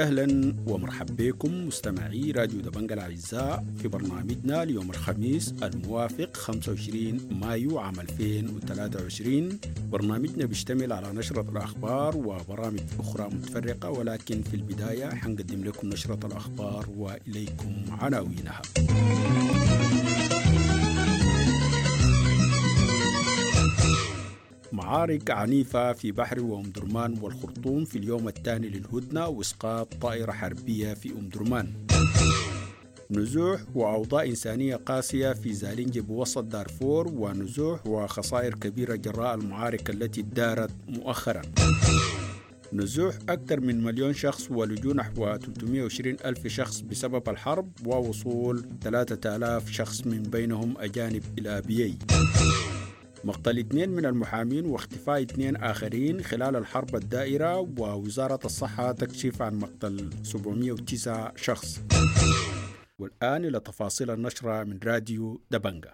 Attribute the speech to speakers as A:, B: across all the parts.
A: أهلا ومرحبا بكم مستمعي راديو دبنجا الأعزاء في برنامجنا ليوم الخميس الموافق 25 مايو عام 2023 برنامجنا بيشتمل على نشرة الأخبار وبرامج أخرى متفرقة ولكن في البداية حنقدم لكم نشرة الأخبار وإليكم عناوينها. معارك عنيفة في بحر وأم درمان والخرطوم في اليوم الثاني للهدنة وإسقاط طائرة حربية في أم درمان نزوح وأوضاع إنسانية قاسية في زالينجي بوسط دارفور ونزوح وخسائر كبيرة جراء المعارك التي دارت مؤخرا. نزوح أكثر من مليون شخص ولجوء نحو 320 ألف شخص بسبب الحرب ووصول 3000 شخص من بينهم أجانب إلى بيي مقتل اثنين من المحامين واختفاء اثنين آخرين خلال الحرب الدائرة ووزارة الصحة تكشف عن مقتل 709 شخص. والآن إلى تفاصيل النشرة من راديو دبنجا.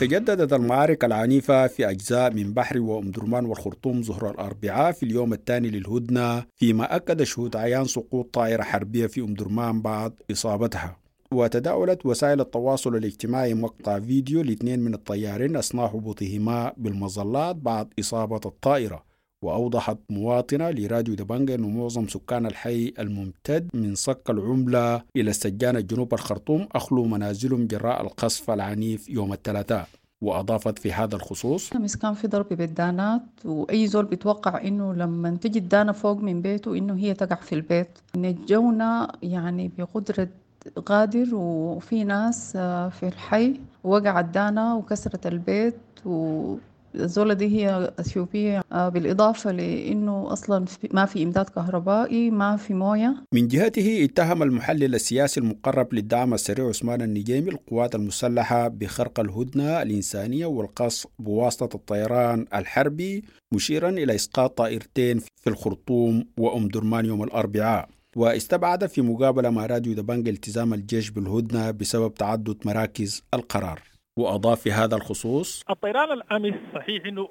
A: تجددت المعارك العنيفة في أجزاء من بحر وأم درمان والخرطوم ظهر الأربعاء في اليوم الثاني للهدنة فيما أكد شهود عيان سقوط طائرة حربية في أم درمان بعد إصابتها. وتداولت وسائل التواصل الاجتماعي مقطع فيديو لاثنين من الطيارين أثناء هبوطهما بالمظلات بعد إصابة الطائرة وأوضحت مواطنة لراديو دبنجا أن معظم سكان الحي الممتد من صك العملة إلى السجانة جنوب الخرطوم أخلوا منازلهم جراء القصف العنيف يوم الثلاثاء. وأضافت في هذا الخصوص
B: امس كان في ضرب بالدانات وأي زول بيتوقع إنه لما تجي الدانة فوق من بيته إنه هي تقع في البيت. نجونا يعني بقدرة غادر وفي ناس في الحي وقعت دانا وكسرت البيت والزولة دي هي أثيوبية بالإضافة لأنه أصلا ما في إمداد كهربائي ما في موية.
A: من جهته اتهم المحلل السياسي المقرب للدعم السريع عثمان النجيمي القوات المسلحة بخرق الهدنة الإنسانية والقصف بواسطة الطيران الحربي مشيرا إلى إسقاط طائرتين في الخرطوم وأم درمان يوم الأربعاء. واستبعد في مقابلة مع راديو دبنج التزام الجيش بالهدنة بسبب تعدد مراكز القرار. وأضاف في هذا الخصوص
C: الطيران الأمس صحيح إنه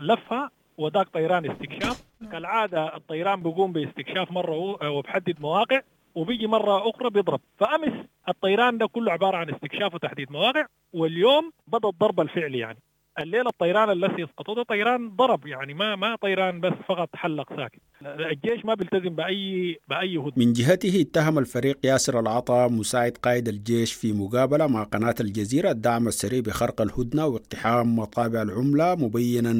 C: لفها وذاك طيران استكشاف. كالعادة الطيران بيقوم باستكشاف مرة وبحدد مواقع وبيجي مرة أخرى بيضرب. فأمس الطيران ده كله عبارة عن استكشاف وتحديد مواقع واليوم بدأ الضرب الفعلي يعني. الليلة الطيران الذي اسقطوه ده طيران ضرب يعني ما ما طيران بس فقط حلق ساكت الجيش ما بيلتزم بأي بأي هدنة.
A: من جهته اتهم الفريق ياسر العطا مساعد قائد الجيش في مقابلة مع قناة الجزيرة الدعم السريع بخرق الهدنة واقتحام مطابع العملة مبينا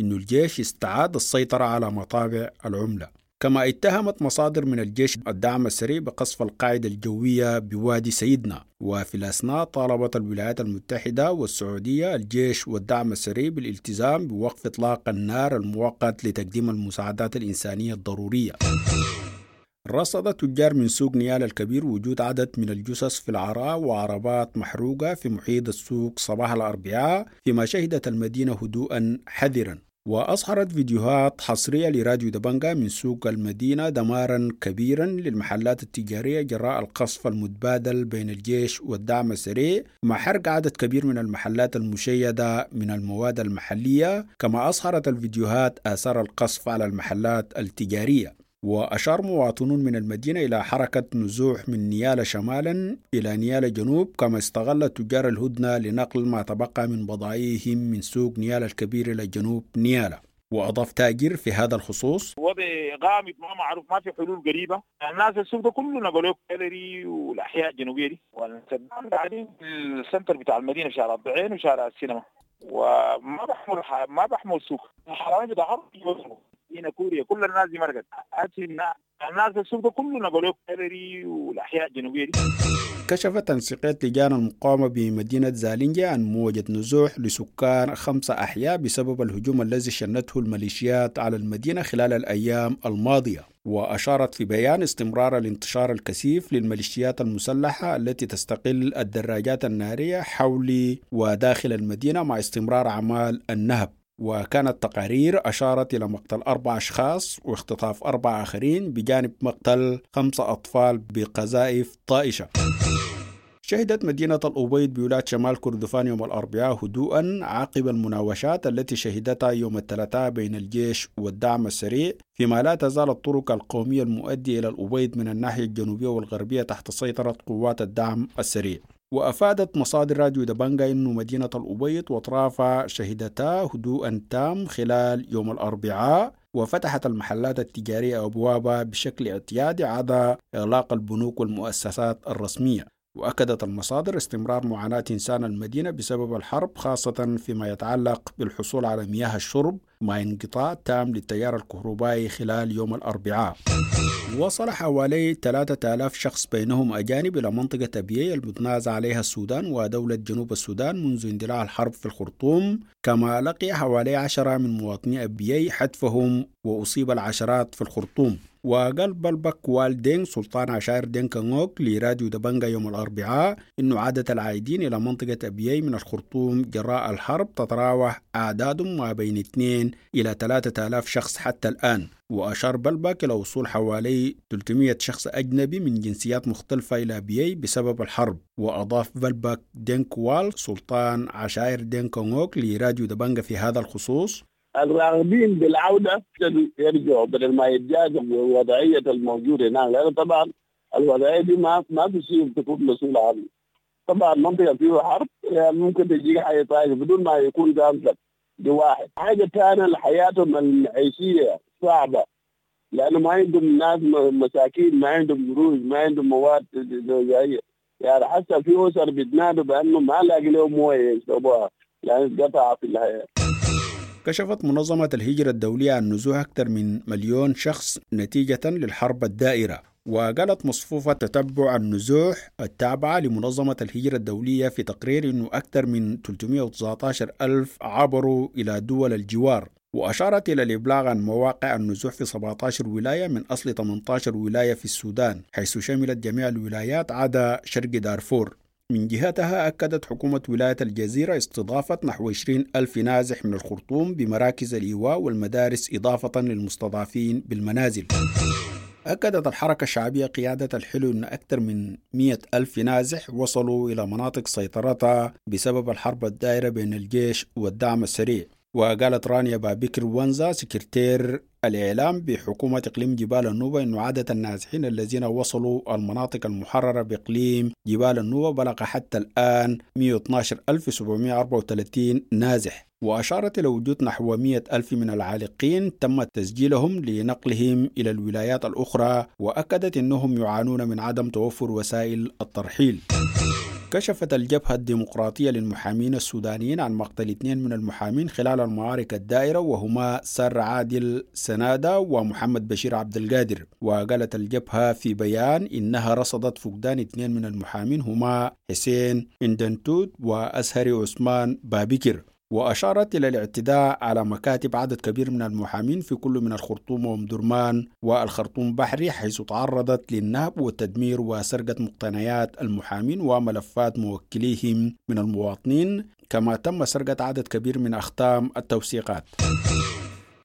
A: إنه الجيش استعاد السيطرة على مطابع العملة. كما اتهمت مصادر من الجيش الدعم السريع بقصف القاعدة الجوية بوادي سيدنا. وفي الأثناء طالبت الولايات المتحدة والسعودية الجيش والدعم السريع بالالتزام بوقف إطلاق النار المؤقت لتقديم المساعدات الإنسانية الضرورية. رصد تجار من سوق نيال الكبير وجود عدد من الجثث في العراء وعربات محروقة في محيط السوق صباح الأربعاء فيما شهدت المدينة هدوءا حذرا. وأظهرت فيديوهات حصرية لراديو دبنجا من سوق المدينة دمارا كبيرا للمحلات التجارية جراء القصف المتبادل بين الجيش والدعم السريع مع حرق عدد كبير من المحلات المشيدة من المواد المحلية كما أظهرت الفيديوهات آثار القصف على المحلات التجارية. وأشار مواطنون من المدينة إلى حركة نزوح من نيالة شمالا إلى نيالة جنوب كما استغل تجار الهدنة لنقل ما تبقى من بضائعهم من سوق نيالة الكبير إلى جنوب نيالة وأضاف تاجر في هذا الخصوص
D: وضع غامض ما معروف ما في حلول قريبة. الناس السوق ده كله نقلوه كالري والأحياء الجنوبية دي. قاعدين في ال center بتاع المدينة في شارع الضعين وشارع السينما. وما بحمل ما بحمل سوق الحرامي هنا كوريا كل الناس دي مرقت كالري والأحياء الجنوبية دي.
A: كشفت تنسيقية لجان المقاومة بمدينة زالينجا عن موجة نزوح لسكان خمسة أحياء بسبب الهجوم الذي شنته الميليشيات على المدينة خلال الأيام الماضية. وأشارت في بيان استمرار الانتشار الكثيف للميليشيات المسلحة التي تستقل الدراجات النارية حول وداخل المدينة مع استمرار أعمال النهب. وكانت تقارير أشارت إلى مقتل أربع أشخاص واختطاف أربع آخرين بجانب مقتل خمسة أطفال بقذائف طائشة. شهدت مدينة الأبيض بولاية شمال كردفان يوم الأربعاء هدوءا عقب المناوشات التي شهدتها يوم الثلاثاء بين الجيش والدعم السريع فيما لا تزال الطرق القومية المؤدية إلى الأبيض من الناحية الجنوبية والغربية تحت سيطرة قوات الدعم السريع. وأفادت مصادر راديو دبنجا أن مدينة الأبيض وأطرافها شهدتا هدوءا تام خلال يوم الأربعاء وفتحت المحلات التجارية أبوابها بشكل اعتيادي عدا إغلاق البنوك والمؤسسات الرسمية. وأكدت المصادر استمرار معاناة إنسان المدينة بسبب الحرب خاصة فيما يتعلق بالحصول على مياه الشرب مع انقطاع تام للتيار الكهربائي خلال يوم الأربعاء. وصل حوالي 3000 شخص بينهم أجانب إلى منطقة أبيي المتنازع عليها السودان ودولة جنوب السودان منذ اندلاع الحرب في الخرطوم. كما لقي حوالي عشرة من مواطني أبيي حتفهم وأصيب العشرات في الخرطوم. وقال بلبك والدين سلطان عشائر دين كانوك لراديو دبنجا يوم الأربعاء إنه عادة العائدين إلى منطقة أبيي من الخرطوم جراء الحرب تتراوح أعدادهم ما بين 2 إلى 3000 شخص حتى الآن وأشار بلبك إلى وصول حوالي 300 شخص أجنبي من جنسيات مختلفة إلى بيي بسبب الحرب وأضاف بلبك دينكوال سلطان عشائر دينكونغوك لراديو دبنجا في هذا الخصوص.
E: الراغبين بالعودة يرجعوا بدل ما يتجاذبوا بالوضعية الموجودة هناك. لأنه طبعا الوضعية دي ما ما شيء تكون مسؤول عنه. طبعا منطقة فيها حرب يعني ممكن تجيك حاجة طائفه بدون ما يكون قامتك دي واحد حاجة ثانية حياتهم المعيشيه صعبة لأنه ما عندهم ناس مساكين ما عندهم قروش ما عندهم مواد غذائيه يعني حتى في أسر بتنادوا بأنه ما لاقي لهم موية يشربوها يعني قطع في الحياة.
A: كشفت منظمة الهجرة الدولية عن نزوح أكثر من مليون شخص نتيجة للحرب الدائرة. وقالت مصفوفة تتبع النزوح التابعة لمنظمة الهجرة الدولية في تقرير أنه أكثر من 319 ألف عبروا إلى دول الجوار وأشارت إلى الإبلاغ عن مواقع النزوح في 17 ولاية من أصل 18 ولاية في السودان حيث شملت جميع الولايات عدا شرق دارفور. من جهتها أكدت حكومة ولاية الجزيرة استضافة نحو 20 ألف نازح من الخرطوم بمراكز الإيواء والمدارس إضافة للمستضعفين بالمنازل. أكدت الحركة الشعبية قيادة الحلو أن أكثر من 100 ألف نازح وصلوا إلى مناطق سيطرتها بسبب الحرب الدائرة بين الجيش والدعم السريع. وقالت رانيا بابكر ونزا سكرتير الإعلام بحكومة إقليم جبال النوبة أن عدد النازحين الذين وصلوا المناطق المحررة بإقليم جبال النوبة بلغ حتى الآن 112734 نازح. وأشارت إلى وجود نحو 100 ألف من العالقين تم تسجيلهم لنقلهم إلى الولايات الأخرى وأكدت أنهم يعانون من عدم توفر وسائل الترحيل. كشفت الجبهة الديمقراطية للمحامين السودانيين عن مقتل اثنين من المحامين خلال المعارك الدائرة وهما سر عادل سنادة ومحمد بشير عبد القادر. وقالت الجبهة في بيان إنها رصدت فقدان اثنين من المحامين هما حسين اندنتوت وأسهري عثمان بابكر. وأشارت إلى الاعتداء على مكاتب عدد كبير من المحامين في كل من الخرطوم وأم درمان والخرطوم بحري حيث تعرضت للنهب والتدمير وسرقة مقتنيات المحامين وملفات موكليهم من المواطنين كما تم سرقة عدد كبير من أختام التوثيقات.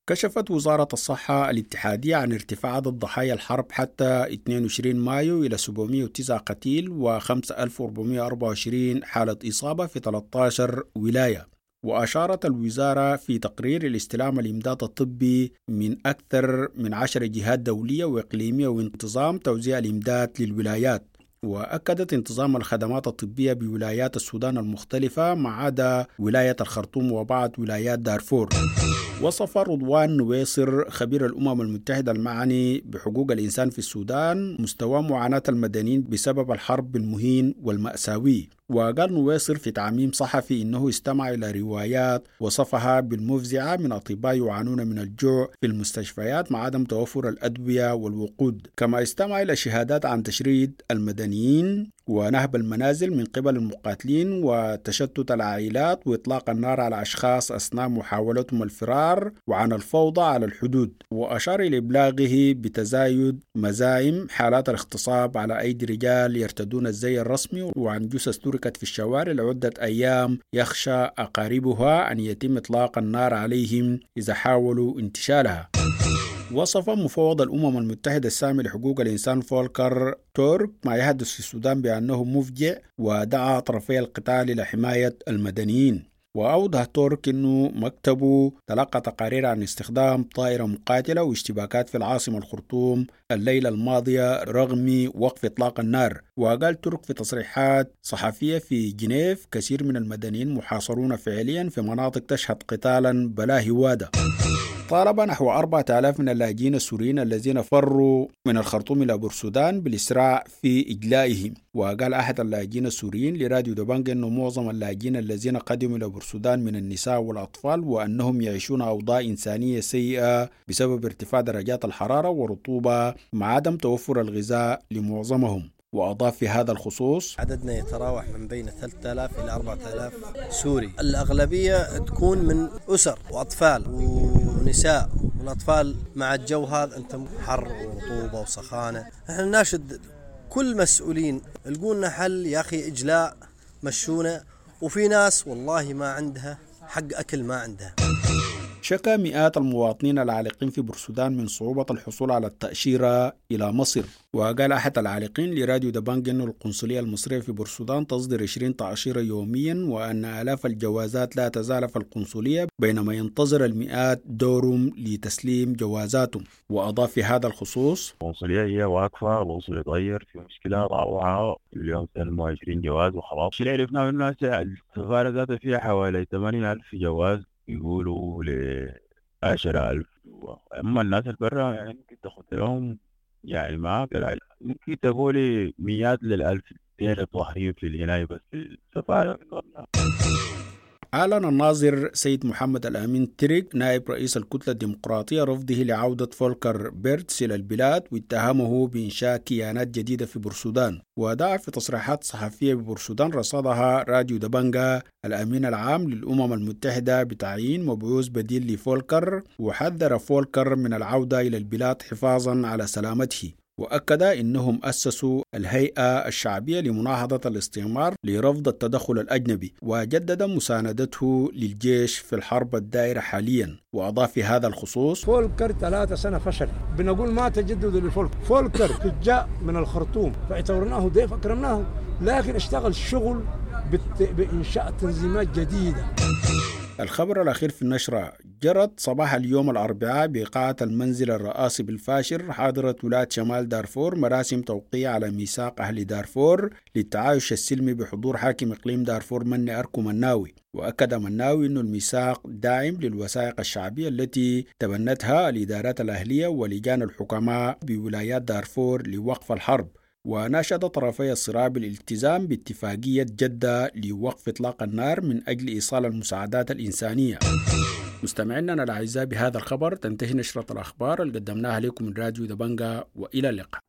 A: كشفت وزارة الصحة الاتحادية عن ارتفاع عدد ضحايا الحرب حتى 22 مايو إلى 709 قتيل و 5424 حالة إصابة في 13 ولاية. وأشارت الوزارة في تقرير الاستلام الإمداد الطبي من أكثر من عشر جهات دولية وإقليمية وانتظام توزيع الإمداد للولايات وأكدت انتظام الخدمات الطبية بولايات السودان المختلفة ما عدا ولاية الخرطوم وبعض ولايات دارفور. وصف رضوان نويصر خبير الأمم المتحدة المعني بحقوق الإنسان في السودان مستوى معاناة المدنيين بسبب الحرب المهين والمأساوي. وقال نويصر في تعميم صحفي إنه استمع إلى روايات وصفها بالمفزعة من أطباء يعانون من الجوع في المستشفيات مع عدم توفر الأدوية والوقود. كما استمع إلى شهادات عن تشريد المدنيين ونهب المنازل من قبل المقاتلين وتشتت العائلات وإطلاق النار على أشخاص أثناء محاولتهم الفرار وعن الفوضى على الحدود. وأشار إلى إبلاغه بتزايد مزايم حالات الاغتصاب على أيدي رجال يرتدون الزي الرسمي وعن جثث تركت في الشوارع لعدة أيام يخشى أقاربها أن يتم إطلاق النار عليهم إذا حاولوا انتشالها. وصف مفوض الأمم المتحدة السامي لحقوق الإنسان فولكر تورك ما يحدث في السودان بأنه مفجع ودعا طرفي القتال إلى حماية المدنيين. وأوضح تورك أنه مكتبه تلقى تقارير عن استخدام طائرة مقاتلة واشتباكات في العاصمة الخرطوم الليلة الماضية رغم وقف إطلاق النار. وقال ترك في تصريحات صحفية في جنيف كثير من المدنيين محاصرون فعليا في مناطق تشهد قتالا بلا هوادة. طالب نحو 4000 من اللاجئين السوريين الذين فروا من الخرطوم إلى بورسودان بالإسراع في إجلائهم. وقال أحد اللاجئين السوريين لراديو دبانج أنه معظم اللاجئين الذين قدموا إلى بورسودان من النساء والأطفال وأنهم يعيشون أوضاع إنسانية سيئة بسبب ارتفاع درجات الحرارة والرطوبة مع عدم توفر الغذاء لمعظمهم. وأضاف في هذا الخصوص
F: عددنا يتراوح من بين 3000 إلى 4000 سوري. الأغلبية تكون من أسر وأطفال. ونساء والأطفال مع الجو هذا أنت حر ورطوبة وسخانة. إحنا ناشد كل مسؤولين. لقوا حل يا أخي إجلاء مشونا وفي ناس والله ما عندها حق أكل ما عندها.
A: شكى مئات المواطنين العالقين في بورسودان من صعوبة الحصول على التأشيرة إلى مصر. وقال أحد العالقين لراديو دبانج أن القنصلية المصرية في بورسودان تصدر 20 تأشيرة يوميا وأن آلاف الجوازات لا تزال في القنصلية بينما ينتظر المئات دورهم لتسليم جوازاتهم. وأضاف في هذا الخصوص
G: القنصلية هي واقفة الوصول يتغير في مشكلة طاوعة اليوم سلموا 20 جواز وخلاص. اللي عرفناه الناس السفارة ذاتها فيها حوالي 80000 جواز. يقولوا ل 10000 أما الناس اللي برا يعني ممكن تاخد لهم يعني ما قلعل ممكن تقولي مئات للألف دير ظاهرين في العناية بس. في السفارة
A: أعلن الناظر سيد محمد الأمين تريك نائب رئيس الكتلة الديمقراطية رفضه لعودة فولكر بيرتس إلى البلاد واتهمه بإنشاء كيانات جديدة في بورسودان. ودعا في تصريحات صحفية ببورسودان رصدها راديو دبنجا الأمين العام للأمم المتحدة بتعيين مبعوث بديل لفولكر وحذر فولكر من العودة إلى البلاد حفاظا على سلامته. وأكد إنهم أسسوا الهيئة الشعبية لمناهضة الاستعمار لرفض التدخل الأجنبي وجدد مساندته للجيش في الحرب الدائرة حاليا. وأضاف في هذا الخصوص
H: فولكر ثلاثة سنة فشل. بنقول ما تجدد للفولكر. فولكر جاء من الخرطوم فاعتبرناه ضيف أكرمناه لكن اشتغل شغل بإنشاء تنظيمات جديدة.
A: الخبر الأخير في النشرة جرت صباح اليوم الأربعاء بقاعة المنزل الرئاسي بالفاشر حاضرت ولاة شمال دارفور مراسم توقيع على ميثاق أهل دارفور للتعايش السلمي بحضور حاكم إقليم دارفور مني أركو مناوي. وأكد مناوي أن الميثاق داعم للوثائق الشعبية التي تبنتها الإدارات الأهلية ولجان الحكماء بولايات دارفور لوقف الحرب. وناشد طرفي الصراع بالالتزام باتفاقية جدة لوقف إطلاق النار من أجل إيصال المساعدات الإنسانية. مستمعينا الأعزاء بهذا الخبر. تنتهي نشرة الأخبار اللي قدمناها لكم من راديو دبنجا وإلى اللقاء.